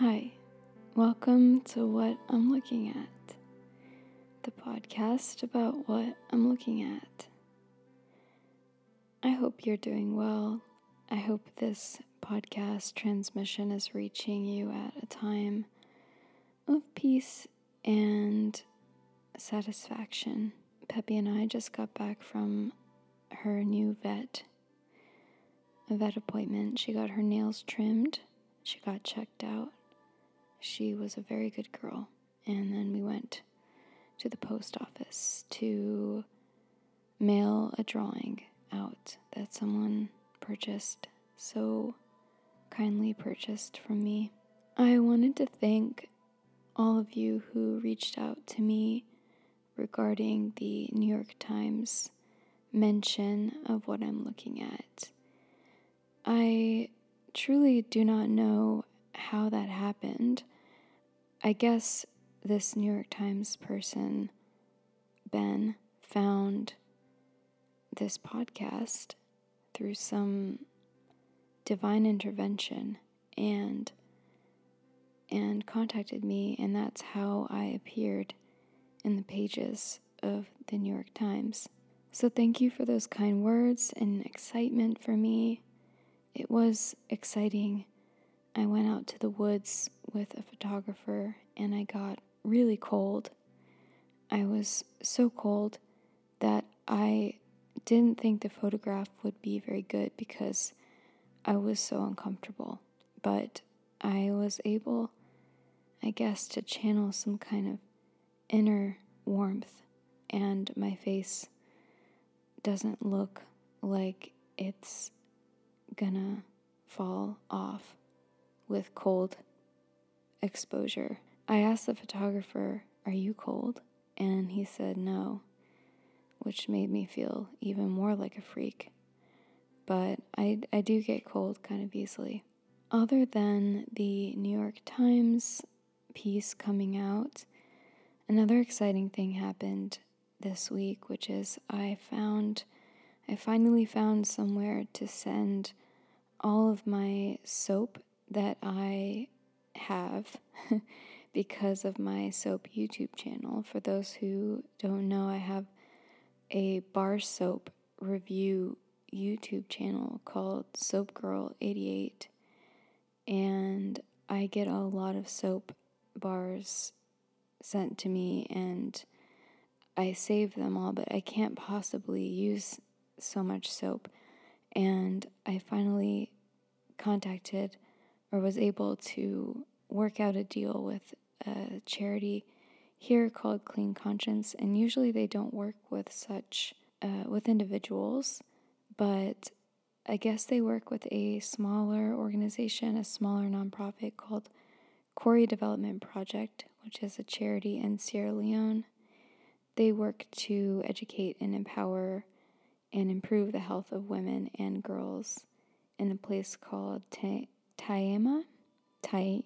Hi, welcome to What I'm Looking At, the podcast about what I'm looking at. I hope you're doing well. I hope this podcast transmission is reaching you at a time of peace and satisfaction. Peppy and I just got back from her new vet, a vet appointment. She got her nails trimmed, she got checked out she was a very good girl. And then we went to the post office to mail a drawing out that someone purchased, so kindly purchased from me. I wanted to thank all of you who reached out to me regarding the New York Times mention of what I'm looking at. I truly do not know how that happened. I guess this New York Times person, Ben, found this podcast through some divine intervention and and contacted me and that's how I appeared in the pages of the New York Times. So thank you for those kind words and excitement for me. It was exciting I went out to the woods with a photographer and I got really cold. I was so cold that I didn't think the photograph would be very good because I was so uncomfortable. But I was able, I guess, to channel some kind of inner warmth, and my face doesn't look like it's gonna fall off with cold exposure. I asked the photographer, Are you cold? And he said no, which made me feel even more like a freak. But I, I do get cold kind of easily. Other than the New York Times piece coming out, another exciting thing happened this week, which is I found, I finally found somewhere to send all of my soap that I have because of my soap YouTube channel. For those who don't know, I have a bar soap review YouTube channel called Soapgurl88 and I get a lot of soap bars sent to me and I save them all, but I can't possibly use so much soap. And I finally contacted or was able to work out a deal with a charity here called Clean Conscience, and usually they don't work with such uh, with individuals, but I guess they work with a smaller organization, a smaller nonprofit called Koori Development Project, which is a charity in Sierra Leone. They work to educate and empower and improve the health of women and girls in a place called Taiama, Tai,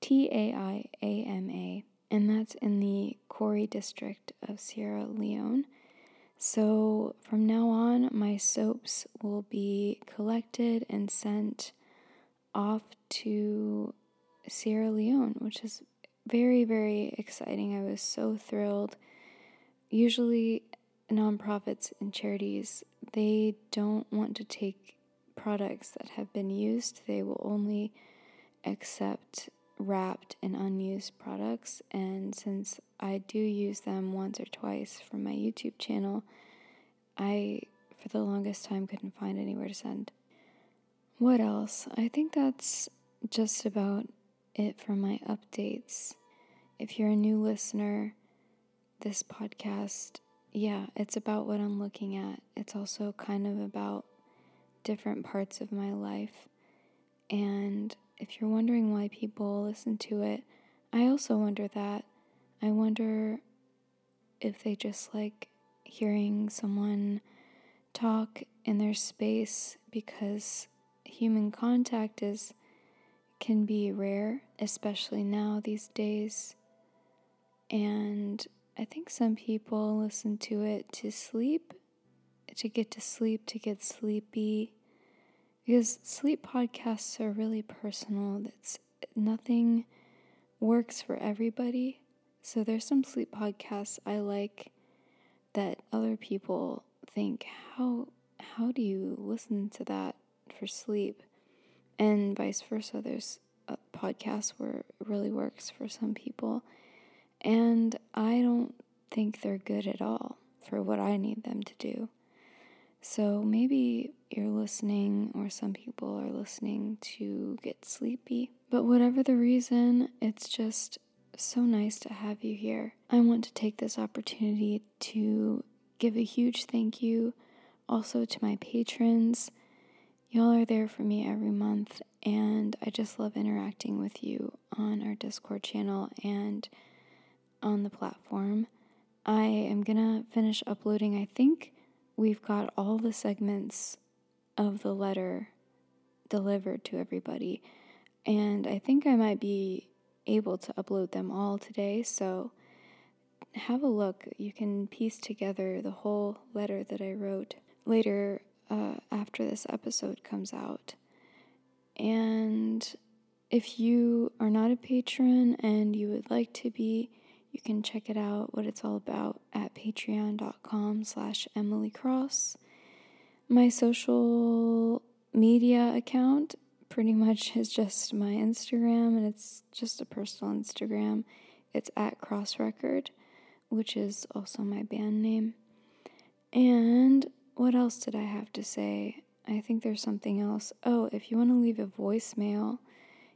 T A I A M A, and that's in the Koori district of Sierra Leone. So from now on, my soaps will be collected and sent off to Sierra Leone, which is very, very exciting. I was so thrilled. Usually, nonprofits and charities, they don't want to take products that have been used. They will only accept wrapped and unused products. And since I do use them once or twice for my YouTube channel, I, for the longest time, couldn't find anywhere to send. What else? I think that's just about it for my updates. If you're a new listener, this podcast, yeah, it's about what I'm looking at. It's also kind of about different parts of my life. And if you're wondering why people listen to it, I also wonder that. I wonder if they just like hearing someone talk in their space because human contact is can be rare, especially now these days. And I think some people listen to it to sleep to get to sleep, to get sleepy. Because sleep podcasts are really personal. It's nothing works for everybody. So there's some sleep podcasts I like that other people think how how do you listen to that for sleep? And vice versa. There's a podcast where it really works for some people. And I don't think they're good at all for what I need them to do. So maybe you're listening, or some people are listening to get sleepy. But whatever the reason, it's just so nice to have you here. I want to take this opportunity to give a huge thank you also to my patrons. Y'all are there for me every month, and I just love interacting with you on our Discord channel and on the platform. I am gonna finish uploading, I think we've got all the segments of the letter delivered to everybody, and I think I might be able to upload them all today. So have a look. You can piece together the whole letter that I wrote later uh, after this episode comes out. And if you are not a patron and you would like to be, you can check it out, what it's all about, at patreon.com slash Emily Cross. My social media account pretty much is just my Instagram, and it's just a personal Instagram. It's at Cross Record, which is also my band name. And what else did I have to say? I think there's something else. Oh, if you want to leave a voicemail,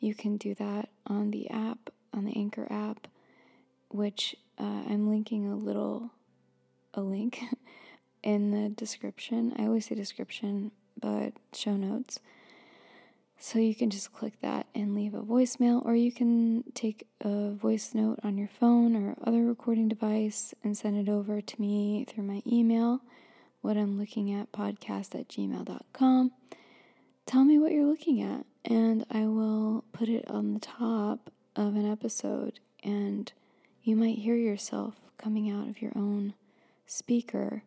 you can do that on the app, on the Anchor app, which uh, I'm linking a little, a link in the description. I always say description, but show notes. So you can just click that and leave a voicemail, or you can take a voice note on your phone or other recording device and send it over to me through my email, what I'm looking at podcast at gmail.com. Tell me what you're looking at, and I will put it on the top of an episode, and you might hear yourself coming out of your own speaker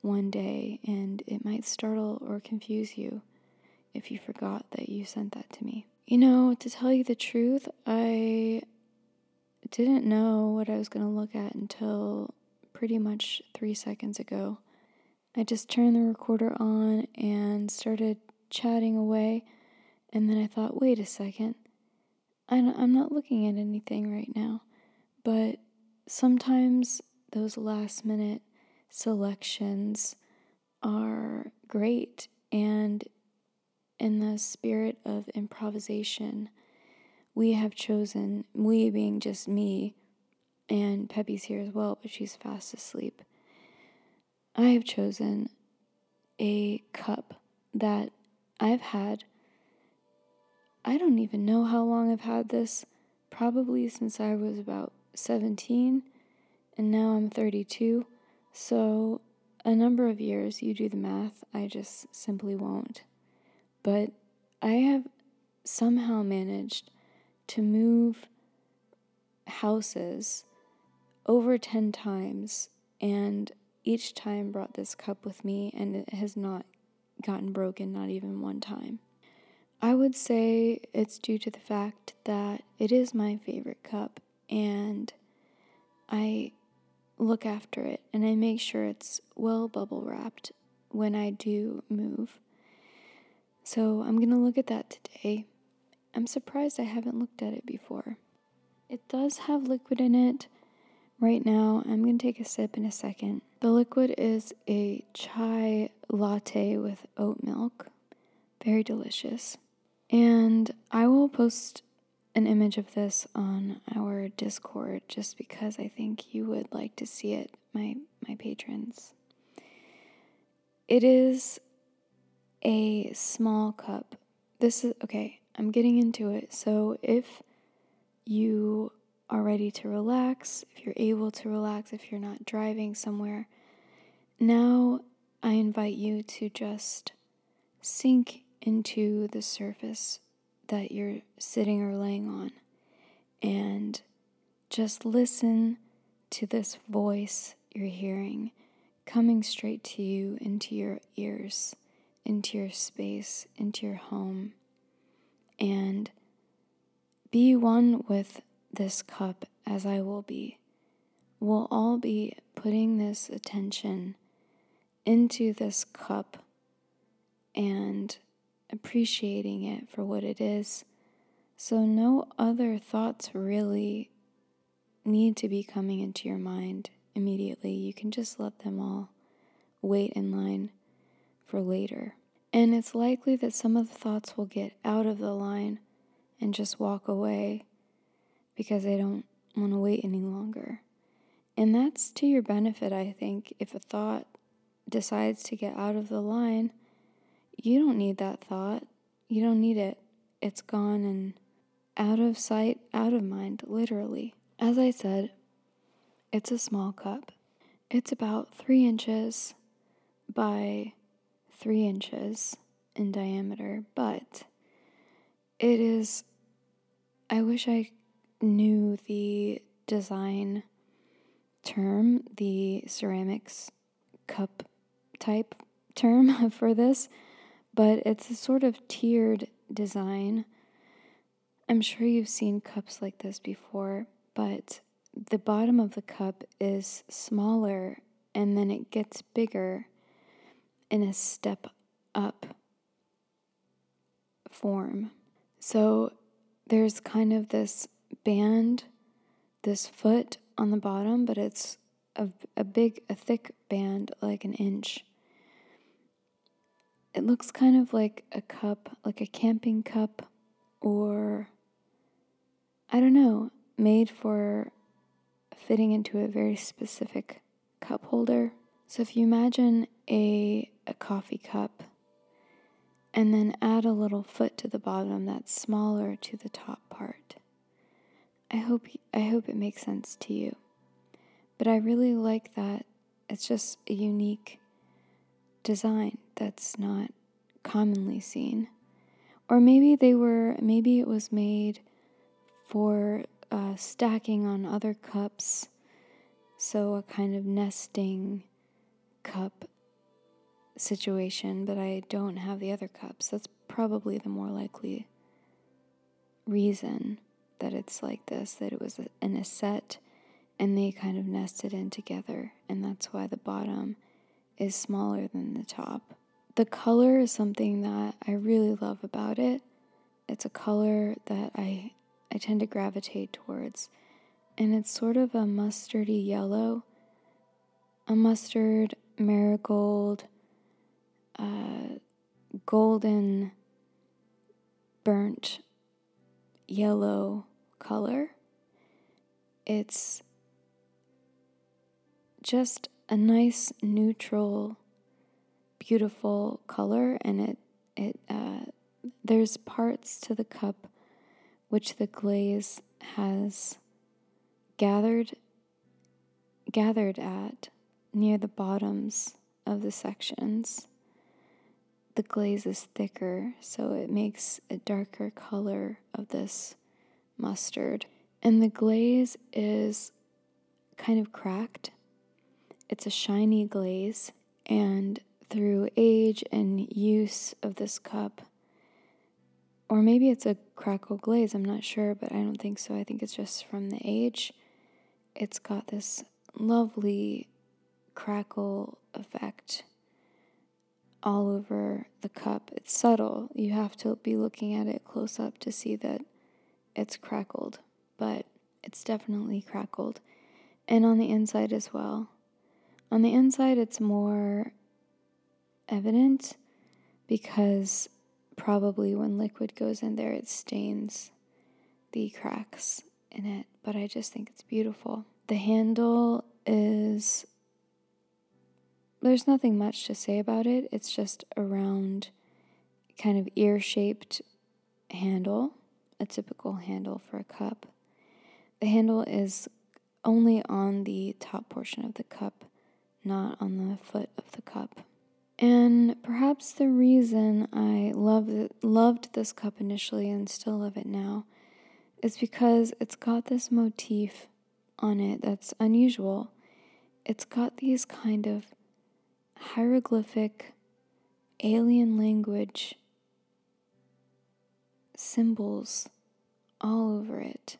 one day, and it might startle or confuse you if you forgot that you sent that to me. You know, to tell you the truth, I didn't know what I was going to look at until pretty much three seconds ago. I just turned the recorder on and started chatting away, and then I thought, wait a second, I'm not looking at anything right now. But sometimes those last minute selections are great and in the spirit of improvisation, we have chosen, we being just me, and Peppy's here as well, but she's fast asleep. I have chosen a cup that I've had. I don't even know how long I've had this, probably since I was about 17, and now I'm 32. So, a number of years, you do the math, I just simply won't. But I have somehow managed to move houses over 10 times and each time brought this cup with me and it has not gotten broken not even one time. I would say it's due to the fact that it is my favorite cup and I look after it and I make sure it's well bubble wrapped when I do move. So I'm going to look at that today. I'm surprised I haven't looked at it before. It does have liquid in it. Right now, I'm going to take a sip in a second. The liquid is a chai latte with oat milk. Very delicious. And I will post an image of this on our Discord just because I think you would like to see it, my my patrons. It is a small cup. This is okay, I'm getting into it. So if you are ready to relax, if you're able to relax, if you're not driving somewhere, now I invite you to just sink into the surface that you're sitting or laying on and just listen to this voice you're hearing coming straight to you into your ears into your space, into your home, and be one with this cup as I will be. We'll all be putting this attention into this cup and appreciating it for what it is. So, no other thoughts really need to be coming into your mind immediately. You can just let them all wait in line for later. And it's likely that some of the thoughts will get out of the line and just walk away because they don't want to wait any longer. And that's to your benefit, I think. If a thought decides to get out of the line, you don't need that thought. You don't need it. It's gone and out of sight, out of mind, literally. As I said, it's a small cup. It's about three inches by three inches in diameter, but it is. I wish I knew the design term, the ceramics cup type term for this, but it's a sort of tiered design. I'm sure you've seen cups like this before, but the bottom of the cup is smaller and then it gets bigger in a step up form. So there's kind of this band, this foot on the bottom, but it's a, a big, a thick band, like an inch. It looks kind of like a cup, like a camping cup, or I don't know, made for fitting into a very specific cup holder. So if you imagine a, a coffee cup and then add a little foot to the bottom that's smaller to the top part. I hope I hope it makes sense to you. But I really like that it's just a unique design that's not commonly seen. Or maybe they were maybe it was made for uh, stacking on other cups, so a kind of nesting cup situation, but I don't have the other cups. That's probably the more likely reason that it's like this that it was in a set and they kind of nested in together, and that's why the bottom is smaller than the top. The color is something that I really love about it. It's a color that I I tend to gravitate towards. And it's sort of a mustardy yellow, a mustard, marigold, uh, golden, burnt yellow color. It's just a nice neutral beautiful color and it it uh, there's parts to the cup which the glaze has gathered gathered at near the bottoms of the sections. The glaze is thicker, so it makes a darker color of this mustard. And the glaze is kind of cracked. It's a shiny glaze, and through age and use of this cup, or maybe it's a crackle glaze, I'm not sure, but I don't think so. I think it's just from the age. It's got this lovely crackle effect all over the cup. It's subtle. You have to be looking at it close up to see that it's crackled, but it's definitely crackled. And on the inside as well. On the inside, it's more evident because probably when liquid goes in there, it stains the cracks in it, but I just think it's beautiful. The handle is, there's nothing much to say about it. It's just a round, kind of ear shaped handle, a typical handle for a cup. The handle is only on the top portion of the cup, not on the foot of the cup. And perhaps the reason I love loved this cup initially and still love it now is because it's got this motif on it that's unusual. It's got these kind of hieroglyphic alien language symbols all over it.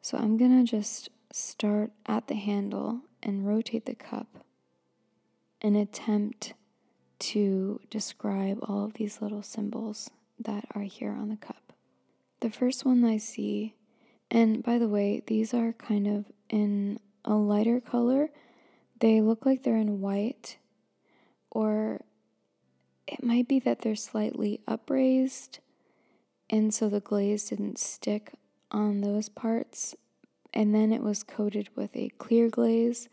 So I'm gonna just start at the handle and rotate the cup and attempt to describe all of these little symbols that are here on the cup. The first one I see, and by the way, these are kind of in a lighter color. They look like they're in white, or it might be that they're slightly upraised, and so the glaze didn't stick on those parts. And then it was coated with a clear glaze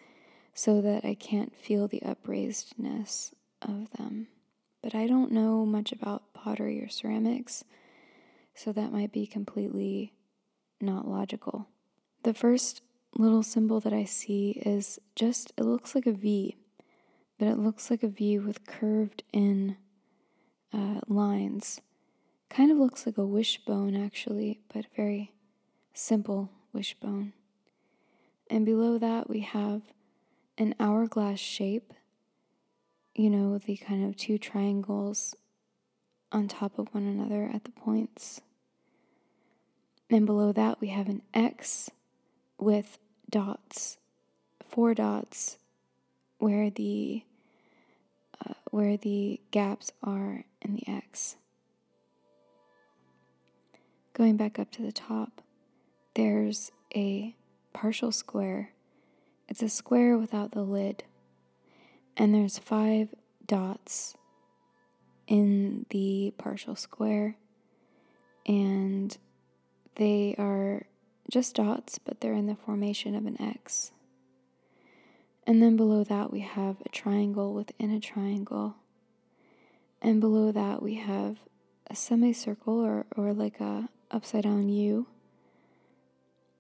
so that I can't feel the upraisedness of them. But I don't know much about pottery or ceramics, so that might be completely not logical. The first little symbol that I see is just, it looks like a V, but it looks like a V with curved in uh, lines. Kind of looks like a wishbone, actually, but very simple wishbone. And below that, we have an hourglass shape, you know, the kind of two triangles on top of one another at the points. And below that, we have an X with dots, four dots, where the uh, where the gaps are in the X. Going back up to the top, there's a partial square. It's a square without the lid. And there's five dots in the partial square. And they are just dots, but they're in the formation of an X. And then below that, we have a triangle within a triangle. And below that, we have a semicircle or, or like a upside down U.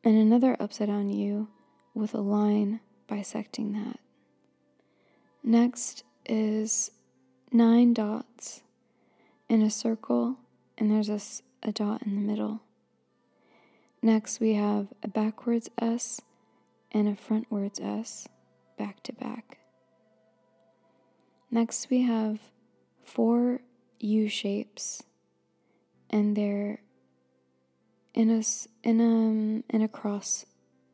And another upside down U with a line bisecting that. Next is nine dots in a circle, and there's a, a dot in the middle. Next, we have a backwards S and a frontwards S back to back. Next, we have four U shapes, and they're in a, in a, in a cross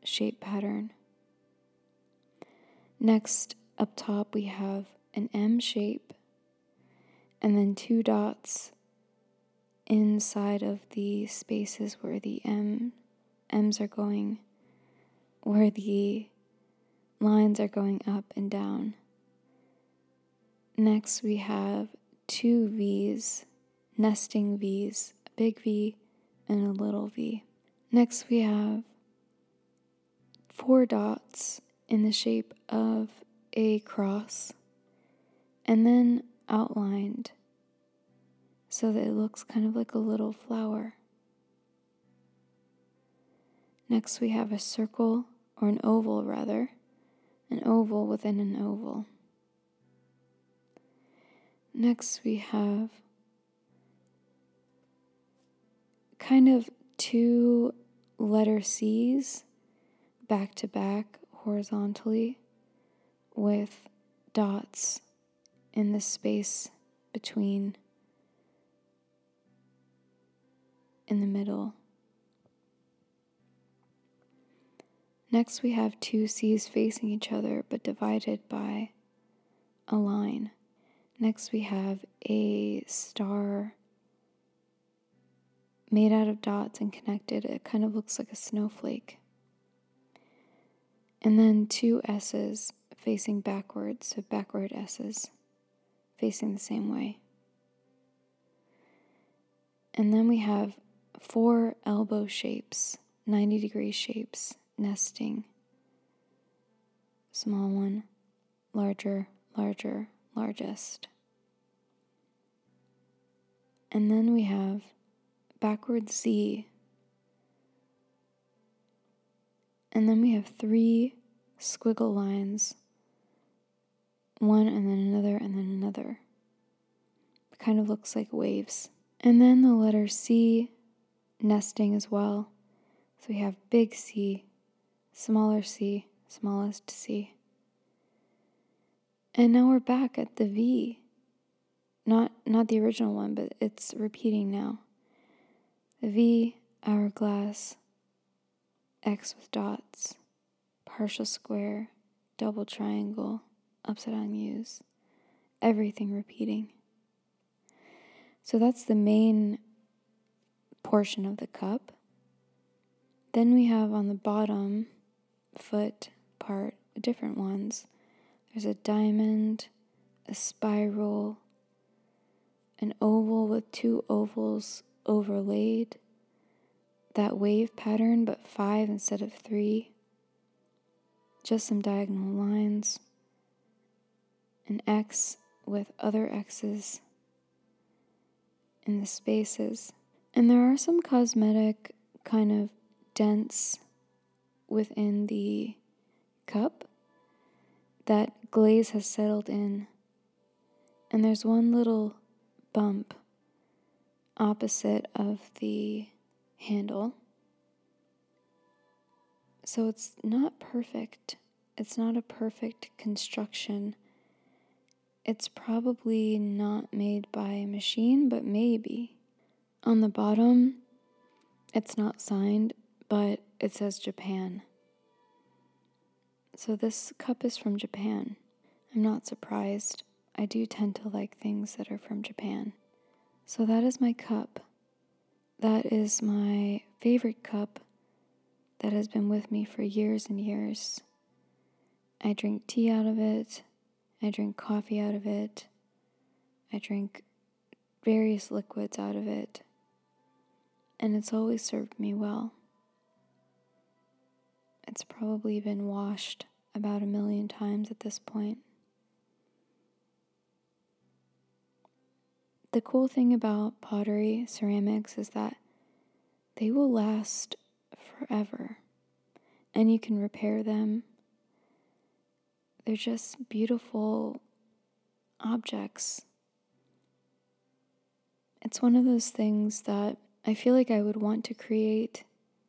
shape pattern. Next, up top, we have an M shape, and then two dots inside of the spaces where the M M's are going, where the lines are going up and down. Next, we have two V's, nesting V's, a big V and a little v. Next, we have four dots in the shape of a cross and then outlined so that it looks kind of like a little flower. Next, we have a circle, or an oval rather, an oval within an oval. Next, we have kind of two letter C's back to back horizontally with dots in the space between in the middle. Next, we have two C's facing each other but divided by a line. Next, we have a star made out of dots and connected. It kind of looks like a snowflake. And then two S's facing backwards, so backward S's facing the same way. And then we have four elbow shapes, 90 degree shapes nesting. Small one, larger, larger, largest. And then we have backward Z. And then we have three squiggle lines one and then another and then another. It kind of looks like waves. And then the letter C nesting as well. So we have big C, smaller c, smallest c. And now we're back at the V. Not not the original one, but it's repeating now. The V hourglass, X with dots, partial square, double triangle, upside down everything repeating. So that's the main portion of the cup. Then we have on the bottom foot part different ones. There's a diamond, a spiral, an oval with two ovals overlaid, that wave pattern, but five instead of three, just some diagonal lines, an X with other X's in the spaces. And there are some cosmetic kind of dents within the cup that glaze has settled in. And there's one little bump opposite of the handle. So it's not perfect. It's not a perfect construction. It's probably not made by a machine, but maybe. On the bottom, it's not signed, but it says Japan. So this cup is from Japan. I'm not surprised. I do tend to like things that are from Japan. So that is my cup. That is my favorite cup that has been with me for years and years. I drink tea out of it. I drink coffee out of it. I drink various liquids out of it. And it's always served me well. It's probably been washed about a million times at this point. The cool thing about pottery, ceramics, is that they will last forever and you can repair them. They're just beautiful objects. It's one of those things that I feel like I would want to create,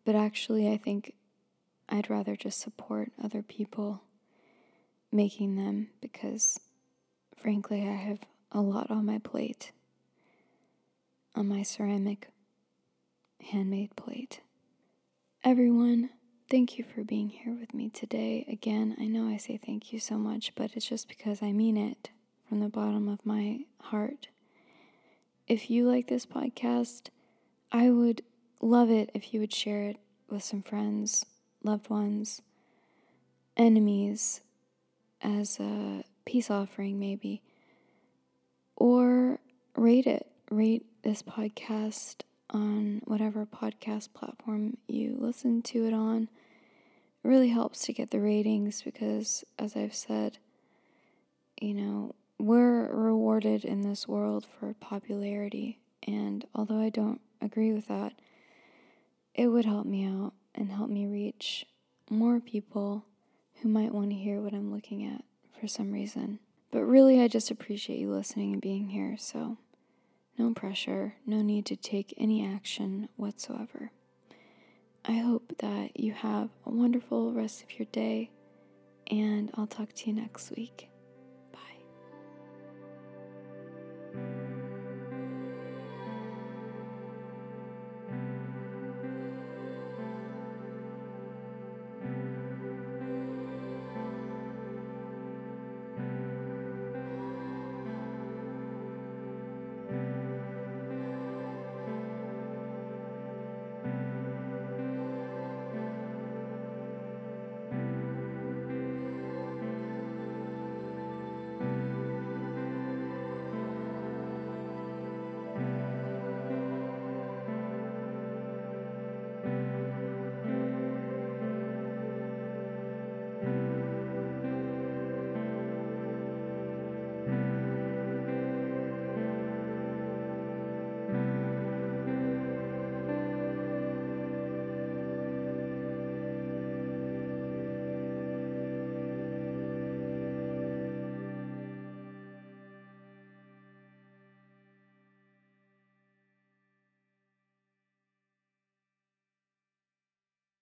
but actually, I think I'd rather just support other people making them because, frankly, I have a lot on my plate, on my ceramic handmade plate. Everyone, thank you for being here with me today. Again, I know I say thank you so much, but it's just because I mean it from the bottom of my heart. If you like this podcast, I would love it if you would share it with some friends loved ones, enemies, as a peace offering, maybe. Or rate it. Rate this podcast on whatever podcast platform you listen to it on. It really helps to get the ratings because, as I've said, you know, we're rewarded in this world for popularity. And although I don't agree with that, it would help me out and help me reach more people who might want to hear what I'm looking at for some reason. But really, I just appreciate you listening and being here, so no pressure, no need to take any action whatsoever. I hope that you have a wonderful rest of your day, and I'll talk to you next week.